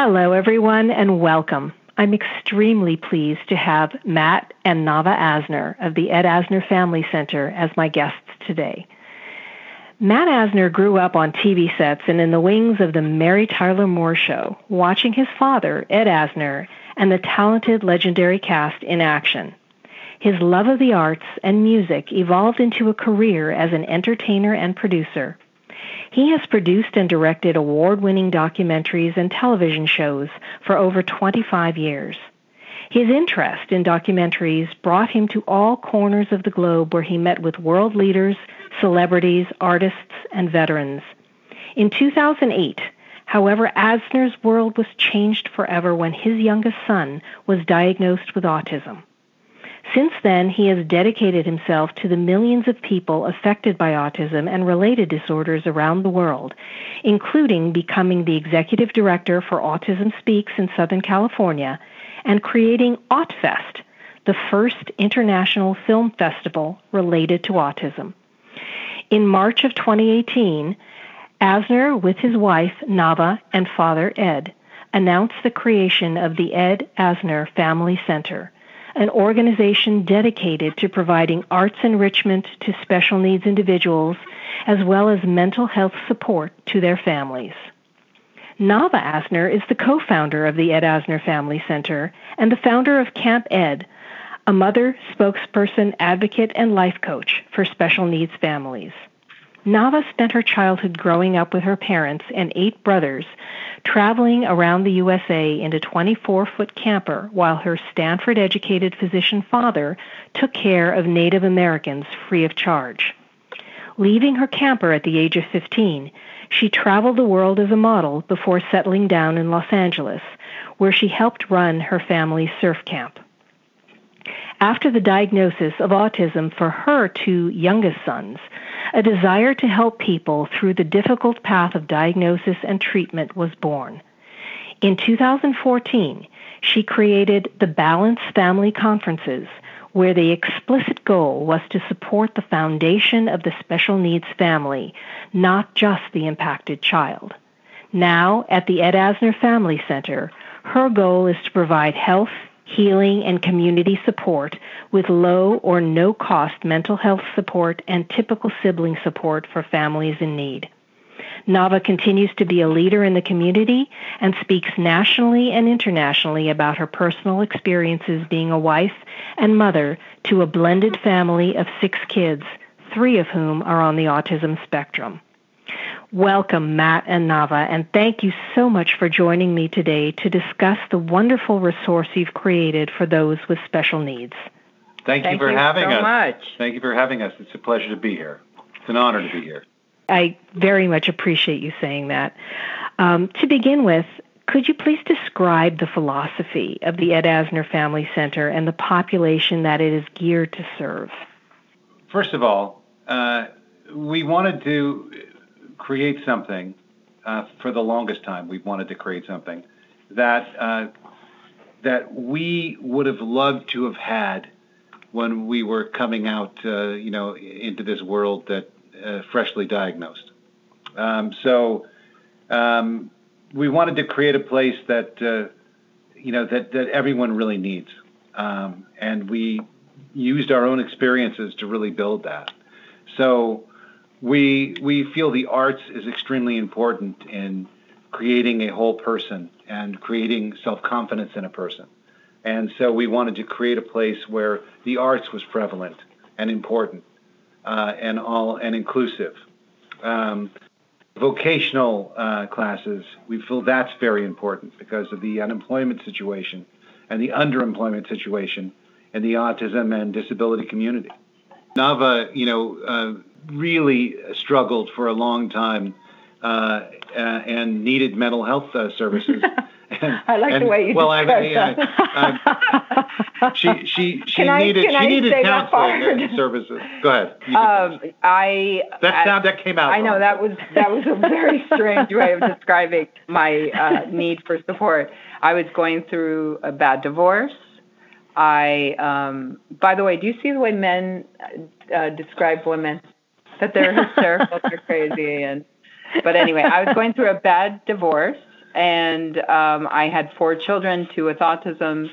Hello, everyone, and welcome. I'm extremely pleased to have Matt and Navah Asner of the Ed Asner Family Center as my guests today. Matt Asner grew up on TV sets and in the wings of the Mary Tyler Moore Show, watching his father, Ed Asner, and the talented legendary cast in action. His love of the arts and music evolved into a career as an entertainer and producer. He has produced and directed award winning documentaries and television shows for over 25 years. His interest in documentaries brought him to all corners of the globe where he met with world leaders, celebrities, artists, and veterans. In 2008, however, Asner's world was changed forever when his youngest son was diagnosed with autism. Since then, he has dedicated himself to the millions of people affected by autism and related disorders around the world, including becoming the executive director for Autism Speaks in Southern California and creating AutFest, the first international film festival related to autism. In March of 2018, Asner, with his wife Navah and father Ed, announced the creation of the Ed Asner Family Center an organization dedicated to providing arts enrichment to special needs individuals as well as mental health support to their families. Navah Asner is the co founder of the Ed Asner Family Center and the founder of Camp Ed, a mother, spokesperson, advocate, and life coach for special needs families. Navah spent her childhood growing up with her parents and eight brothers, traveling around the USA in a 24 foot camper while her Stanford educated physician father took care of Native Americans free of charge. Leaving her camper at the age of 15, she traveled the world as a model before settling down in Los Angeles, where she helped run her family's surf camp. After the diagnosis of autism for her two youngest sons, a desire to help people through the difficult path of diagnosis and treatment was born. In 2014, she created the Balance Family Conferences, where the explicit goal was to support the foundation of the special needs family, not just the impacted child. Now, at the Ed Asner Family Center, her goal is to provide health, healing, and community support with low or no cost mental health support and typical sibling support for families in need. Navah continues to be a leader in the community and speaks nationally and internationally about her personal experiences being a wife and mother to a blended family of six kids, three of whom are on the autism spectrum. Welcome, Matt and Navah, and thank you so much for joining me today to discuss the wonderful resource you've created for those with special needs. Thank, thank you for you having so us. Much. Thank you for having us. It's a pleasure to be here. It's an honor to be here. I very much appreciate you saying that. Um, to begin with, could you please describe the philosophy of the Ed Asner Family Center and the population that it is geared to serve? First of all, uh, we wanted to create something uh, for the longest time. We've wanted to create something that uh, that we would have loved to have had when we were coming out, uh, you know, into this world that uh, freshly diagnosed. Um, so um, we wanted to create a place that uh, you know that that everyone really needs, um, and we used our own experiences to really build that. So we we feel the arts is extremely important in creating a whole person and creating self-confidence in a person. And so we wanted to create a place where the arts was prevalent and important uh, and all and inclusive. Um, vocational uh, classes, we feel that's very important because of the unemployment situation and the underemployment situation in the autism and disability community. Navah, you know, uh, really struggled for a long time uh, and needed mental health uh, services. And, I like and, the way you well, I, that. I, she she she can needed I, she I needed counseling services. Go ahead. Um, I that sound that came out. I know wrong. that was that was a very strange way of describing my uh, need for support. I was going through a bad divorce. I, um, by the way, do you see the way men uh, describe women? That they're hysterical, they're crazy, and but anyway, I was going through a bad divorce and um, I had four children, two with autism,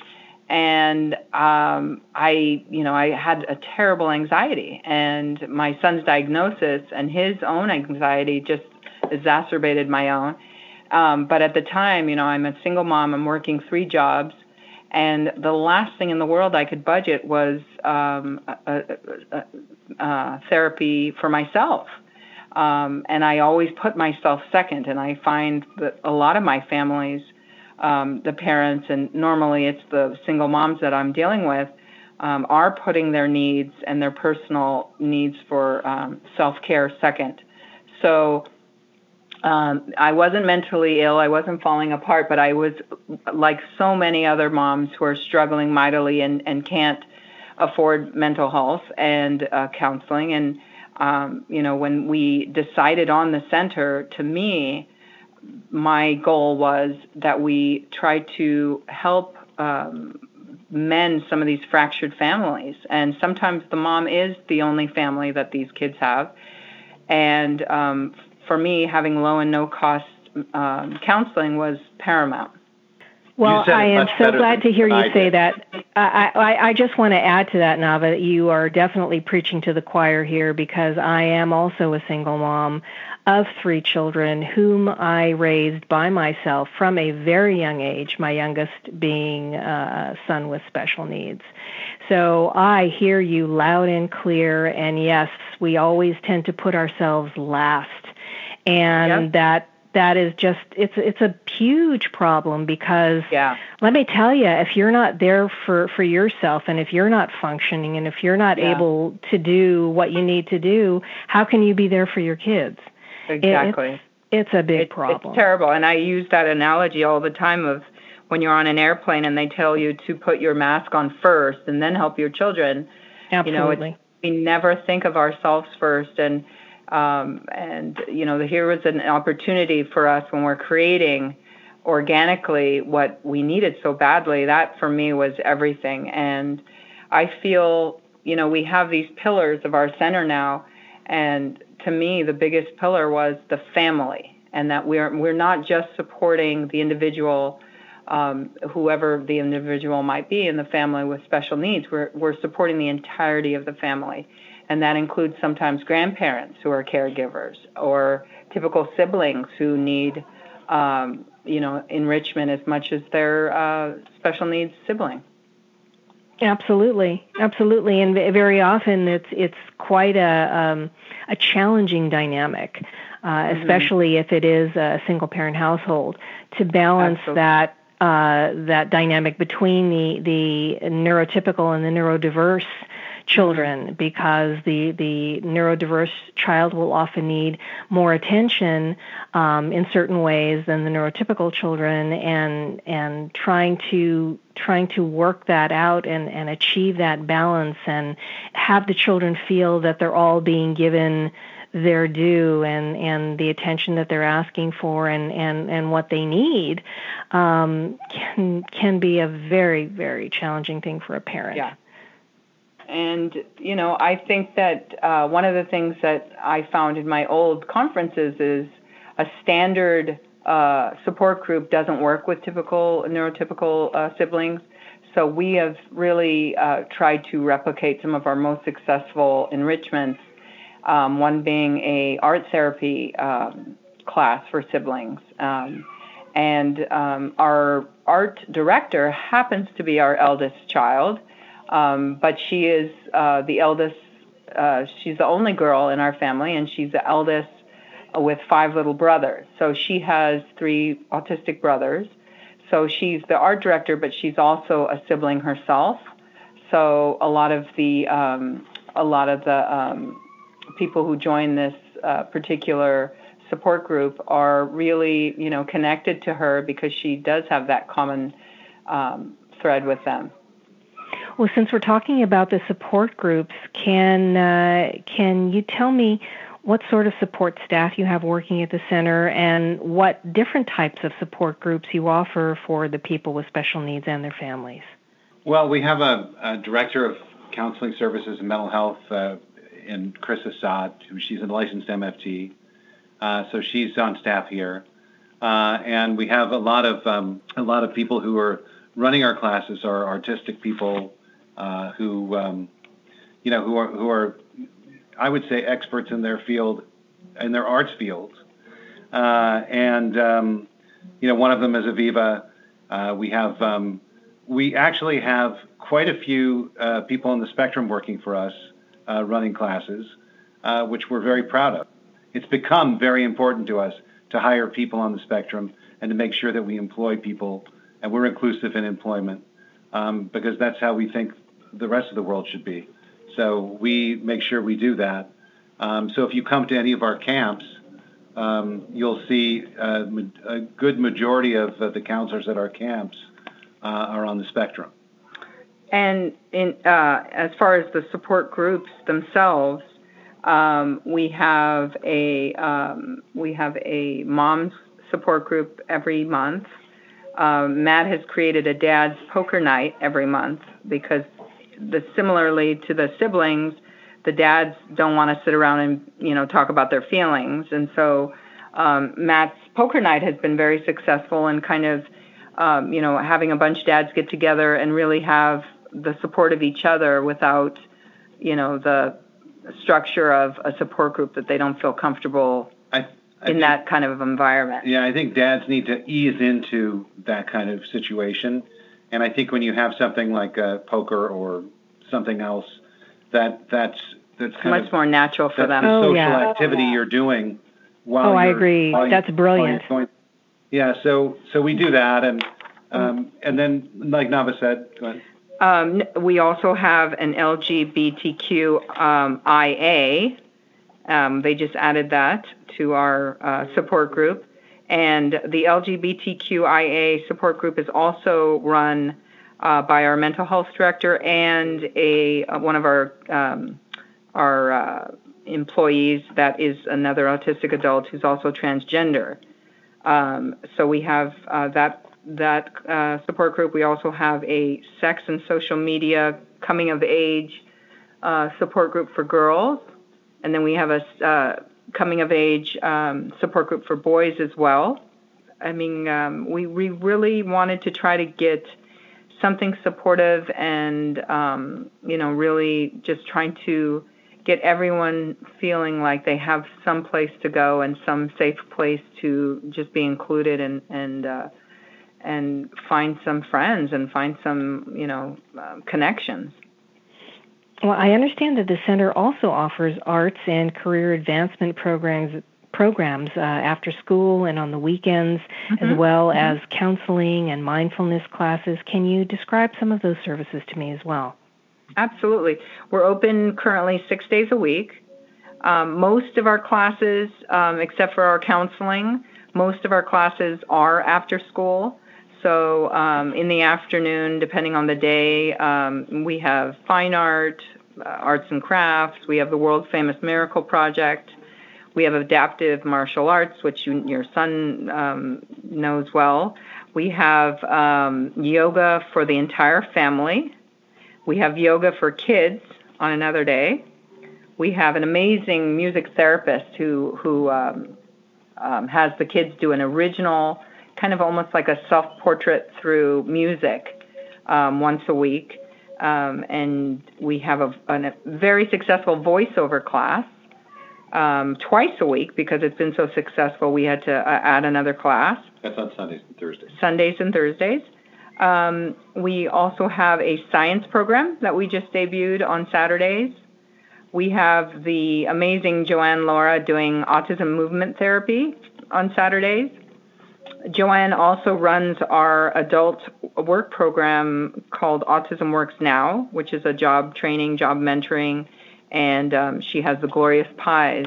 and um, I, you know, I had a terrible anxiety, and my son's diagnosis and his own anxiety just exacerbated my own. Um, but at the time, you know, I'm a single mom. I'm working three jobs, and the last thing in the world I could budget was um, a, a, a, a therapy for myself. Um, and I always put myself second. And I find that a lot of my families, um, the parents, and normally it's the single moms that I'm dealing with, um, are putting their needs and their personal needs for um, self care second. So um, I wasn't mentally ill, I wasn't falling apart, but I was like so many other moms who are struggling mightily and, and can't afford mental health and uh, counseling. And, um, you know, when we decided on the center, to me, my goal was that we try to help um, mend some of these fractured families. And sometimes the mom is the only family that these kids have. And um, for me, having low and no cost um, counseling was paramount. Well, I am so glad to hear you say that. I, I, I just want to add to that, Navah. that You are definitely preaching to the choir here because I am also a single mom of three children whom I raised by myself from a very young age, my youngest being a son with special needs. So I hear you loud and clear, and yes, we always tend to put ourselves last and yep. that that is just it's it's a huge problem because yeah. let me tell you if you're not there for for yourself and if you're not functioning and if you're not yeah. able to do what you need to do how can you be there for your kids? Exactly it, it's, it's, a big it, problem. it's terrible. And i use that analogy all the time of when you're on an airplane and they tell you to put your mask on first and then help your children. Absolutely you know, we never think of ourselves first. And um, and you know, here was an opportunity for us when we're creating organically what we needed so badly. That for me was everything. And I feel, you know, we have these pillars of our center now, and to me, the biggest pillar was the family, and that we're we're not just supporting the individual. Um, whoever the individual might be in the family with special needs, we're, we're supporting the entirety of the family and that includes sometimes grandparents who are caregivers or typical siblings who need um, you know enrichment as much as their uh, special needs sibling absolutely absolutely and very often it's it's quite a um, a challenging dynamic uh, mm-hmm. especially if it is a single parent household to balance absolutely. that uh, that dynamic between the the neurotypical and the neurodiverse children because the the neurodiverse child will often need more attention um, in certain ways than the neurotypical children and and trying to trying to work that out and, and achieve that balance and have the children feel that they're all being given their due and, and the attention that they're asking for and, and, and what they need um, can can be a very very challenging thing for a parent. Yeah. And, you know, I think that uh, one of the things that I found in my old conferences is a standard uh, support group doesn't work with typical neurotypical uh, siblings. So we have really uh, tried to replicate some of our most successful enrichments. Um, one being a art therapy um, class for siblings, um, and um, our art director happens to be our eldest child. Um, but she is uh, the eldest. Uh, she's the only girl in our family, and she's the eldest with five little brothers. So she has three autistic brothers. So she's the art director, but she's also a sibling herself. So a lot of the um, a lot of the um, people who join this uh, particular support group are really you know connected to her because she does have that common um, thread with them. Well, since we're talking about the support groups, can uh, can you tell me what sort of support staff you have working at the center and what different types of support groups you offer for the people with special needs and their families? Well, we have a, a director of counseling services and mental health uh, in Chris Assad, who she's a licensed MFT, uh, so she's on staff here. Uh, and we have a lot of um, a lot of people who are running our classes are artistic people uh, who um, you know who are who are I would say experts in their field in their arts fields, uh, and um, you know one of them is Aviva. Uh, we have um, we actually have quite a few uh, people on the spectrum working for us, uh, running classes, uh, which we're very proud of. It's become very important to us to hire people on the spectrum and to make sure that we employ people and we're inclusive in employment um, because that's how we think the rest of the world should be. So we make sure we do that. Um, so if you come to any of our camps, um, you'll see a, a, good majority of uh, the counselors at our camps uh, are on the spectrum. And in, uh, as far as the support groups themselves, um, we have a um, we have a mom's support group every month. Um, Matt has created a dad's poker night every month because the similarly to the siblings, the dads don't want to sit around and you know talk about their feelings, and so um, Matt's poker night has been very successful in kind of um, you know having a bunch of dads get together and really have the support of each other without you know the structure of a support group that they don't feel comfortable I, I in think, that kind of environment. Yeah, I think dads need to ease into that kind of situation. And I think when you have something like a poker or something else, that that's that's much of, more natural for them. The oh, social yeah. activity you're doing while Oh, I you're, agree. while That's brilliant. Going, yeah, so so we do that, and um, and then like Navah said, go ahead. Um, we also have an LGBTQIA. Um, um, they just added that to our uh, support group. And the LGBTQIA support group is also run uh, by our mental health director and a uh, one of our um, our uh, employees that is another autistic adult who's also transgender. Um, so we have uh, that that uh, support group, we also have a sex and social media coming of age uh, support group for girls. And then we have a coming of age um, support group for boys as well. I mean, um, we, we really wanted to try to get something supportive and, um, you know, really just trying to get everyone feeling like they have some place to go and some safe place to just be included and, and uh, and find some friends and find some, you know, uh, connections. Well, I understand that the center also offers arts and career advancement programs programs uh, after school and on the weekends, mm-hmm. as well mm-hmm. as counseling and mindfulness classes. Can you describe some of those services to me as well? Absolutely. We're open currently six days a week. Um, most of our classes, um, except for our counseling, most of our classes are after school. So um, in the afternoon, depending on the day, um, we have fine art, uh, arts and crafts. We have the world famous Miracle Project. We have adaptive martial arts, which you, your son um, knows well. We have um, yoga for the entire family. We have yoga for kids on another day. We have an amazing music therapist who who um, um, has the kids do an original kind of almost like a self portrait through music um, once a week. Um, and we have a, a, very successful voiceover class um, twice a week because it's been so successful. We had to uh, add another class. That's on Sundays and Thursdays. Sundays and Thursdays. Um, we also have a science program that we just debuted on Saturdays. We have the amazing Joanne Lara doing autism movement therapy on Saturdays. Joanne also runs our adult work program called Autism Works Now, which is a job training, job mentoring, and um, she has the Glorious Pies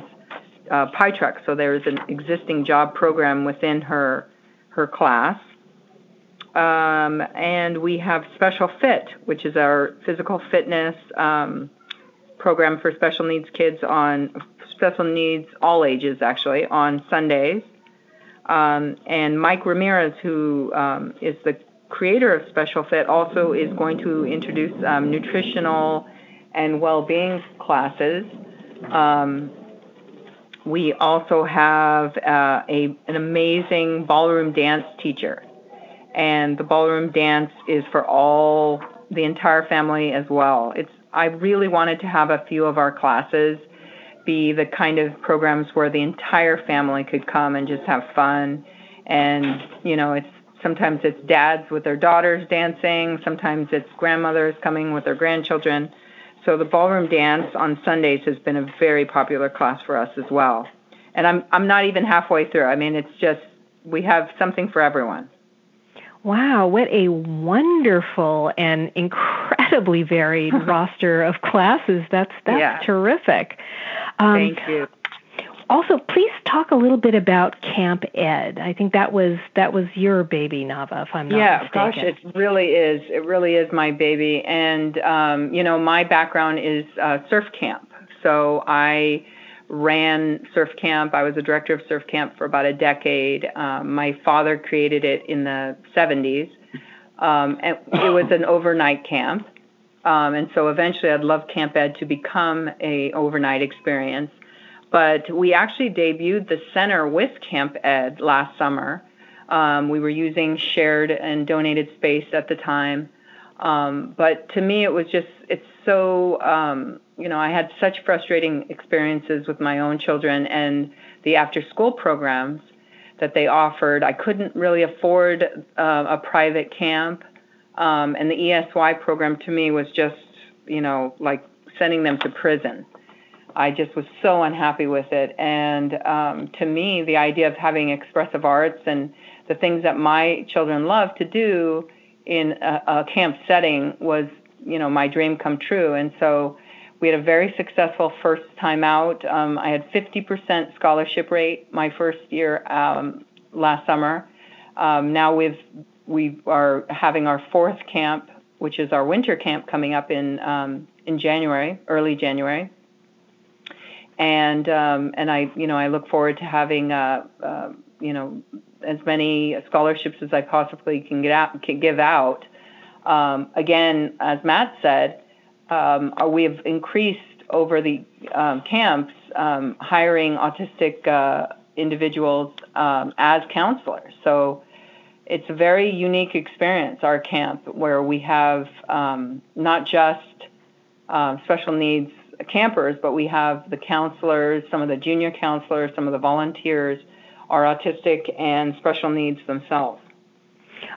uh, pie truck. So there's an existing job program within her her class. Um, and we have Special Fit, which is our physical fitness um, program for special needs kids on special needs all ages actually on Sundays. Um, and Mike Ramirez, who um, is the creator of Special Fit, also is going to introduce um, nutritional and well-being classes. Um, we also have uh, a, an amazing ballroom dance teacher. And the ballroom dance is for all, the entire family as well. It's, I really wanted to have a few of our classes be the kind of programs where the entire family could come and just have fun. And, you know, it's sometimes it's dads with their daughters dancing, sometimes it's grandmothers coming with their grandchildren. So the ballroom dance on Sundays has been a very popular class for us as well. And I'm I'm not even halfway through. I mean, it's just we have something for everyone. Wow, what a wonderful and incredibly varied roster of classes. That's that's Yeah. terrific. Um, Thank you. Also, please talk a little bit about Camp Ed. I think that was that was your baby, Navah, if I'm not yeah, mistaken. gosh, it really is. It really is my baby. And um, you know, my background is uh, surf camp. So I ran surf camp. I was a director of surf camp for about a decade. Um, my father created it in the 70s. Um, and it was an overnight camp. Um, and so eventually I'd love Camp Ed to become a overnight experience. But we actually debuted the center with Camp Ed last summer. Um, we were using shared and donated space at the time. Um, but to me, it was just, it's so, um, you know, I had such frustrating experiences with my own children and the after school programs that they offered. I couldn't really afford uh, a private camp. Um, and the ESY program to me was just, you know, like sending them to prison. I just was so unhappy with it. And um, to me, the idea of having expressive arts and the things that my children love to do in a, a camp setting was, you know, my dream come true. And so we had a very successful first time out. Um, I had 50% scholarship rate my first year um, last summer. Um, now we've we are having our fourth camp, which is our winter camp, coming up in um, in January, early January and um, and I you know I look forward to having uh, uh, you know as many scholarships as I possibly can get out can give out. Um, again, as Matt said, um, uh, we have increased over the um, camps um, hiring autistic uh, individuals as counselors. So it's a very unique experience, our camp, where we have um, not just uh, special needs campers, but we have the counselors, some of the junior counselors, some of the volunteers are autistic and special needs themselves.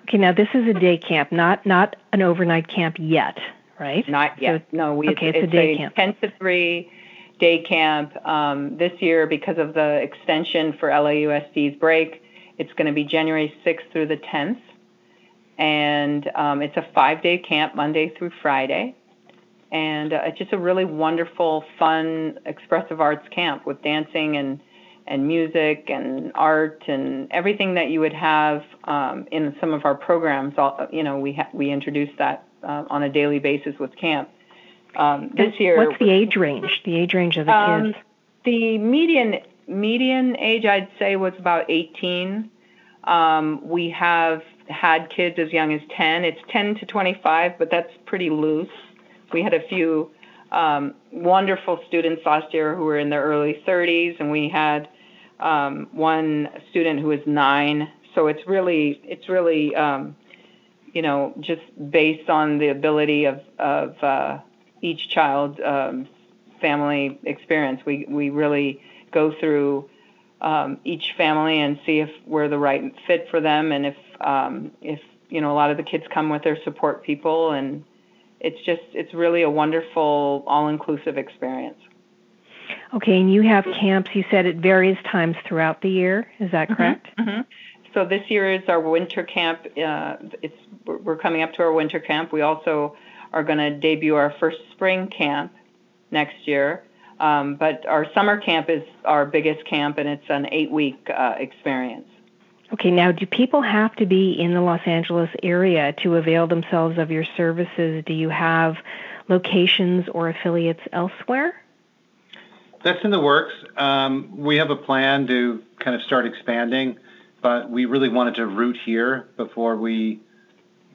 Okay, now this is a day camp, not not an overnight camp yet, right? Not yet. So- no, we, okay, it's a day camp. 10 to 3 day camp. Um, this year, because of the extension for LAUSD's break, it's going to be January 6th through the 10th. And um, it's a five day camp, Monday through Friday. And uh, it's just a really wonderful, fun, expressive arts camp with dancing and, and music and art and everything that you would have um, in some of our programs. All, you know, we, ha- we introduce that uh, on a daily basis with camp. Um, this year, What's the age range? The age range of the um, kids? the median median age I'd say was about 18. Um, we have had kids as young as 10. It's 10 to 25, but that's pretty loose. We had a few um, wonderful students last year who were in their early 30s, and we had um, one student who was nine. So it's really it's really um, you know just based on the ability of of uh, each child's um, family experience. We we really go through um, each family and see if we're the right fit for them, and if um, if you know a lot of the kids come with their support people, and it's just it's really a wonderful all-inclusive experience. Okay, and you have camps, you said, at various times throughout the year. Is that correct? hmm So this year is our winter camp. Uh, it's we're coming up to our winter camp. We also are going to debut our first spring camp next year. Um, but our summer camp is our biggest camp, and it's an eight-week uh, experience. Okay, now do people have to be in the Los Angeles area to avail themselves of your services? Do you have locations or affiliates elsewhere? That's in the works. Um, we have a plan to kind of start expanding, but we really wanted to root here before we,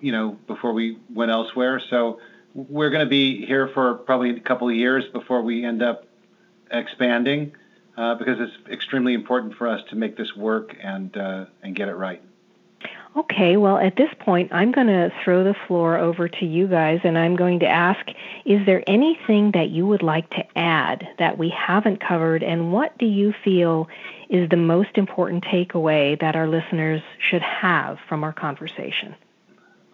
you know, before we went elsewhere. So we're going to be here for probably a couple of years before we end up expanding. uh, because it's extremely important for us to make this work and uh, and get it right. Okay, well, at this point, I'm going to throw the floor over to you guys, and I'm going to ask Is there anything that you would like to add that we haven't covered, and what do you feel is the most important takeaway that our listeners should have from our conversation?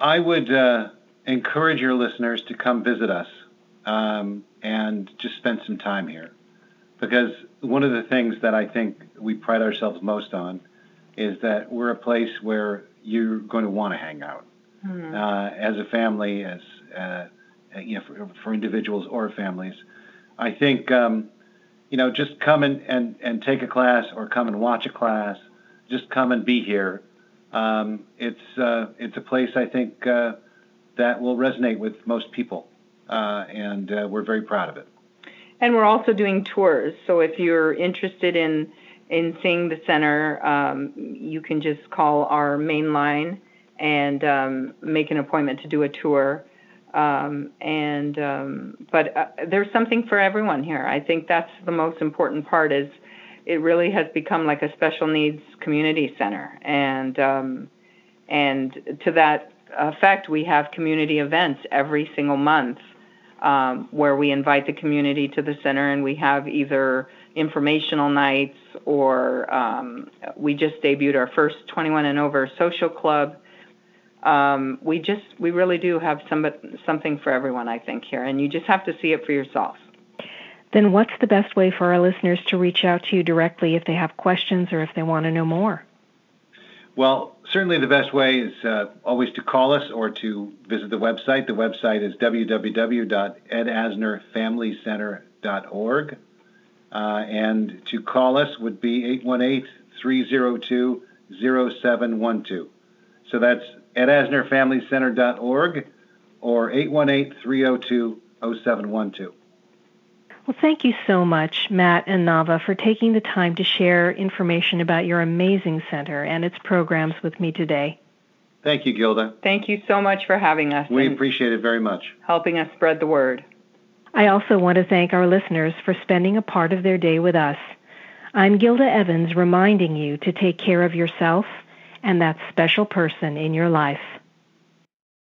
I would uh, encourage your listeners to come visit us um, and just spend some time here. Because one of the things that I think we pride ourselves most on is that we're a place where you're going to want to hang out mm-hmm. uh, as a family, as uh, you know, for, for, individuals or families. I think um, you know, just come and, and, and take a class or come and watch a class. Just come and be here. Um, it's uh, it's a place I think uh, that will resonate with most people, uh, and uh, we're very proud of it. And we're also doing tours. So if you're interested in in seeing the center, um, you can just call our main line and um, make an appointment to do a tour. Um, and um, but uh, there's something for everyone here. I think that's the most important part. Is it really has become like a special needs community center, and um, and to that effect, we have community events every single month um, where we invite the community to the center, and we have either informational nights or um, we just debuted our first 21 and over social club. Um, we just we really do have some something for everyone, I think here, and you just have to see it for yourself. Then, what's the best way for our listeners to reach out to you directly if they have questions or if they want to know more? Well, certainly the best way is uh, always to call us or to visit the website. The website is www.edasnerfamilycenter.org. Uh, and to call us would be 818 302 0712. So that's edasnerfamilycenter.org or 818 302 0712. Well, thank you so much, Matt and Navah, for taking the time to share information about your amazing center and its programs with me today. Thank you, Gilda. Thank you so much for having us. We appreciate it very much. Helping us spread the word. I also want to thank our listeners for spending a part of their day with us. I'm Gilda Evans reminding you to take care of yourself and that special person in your life.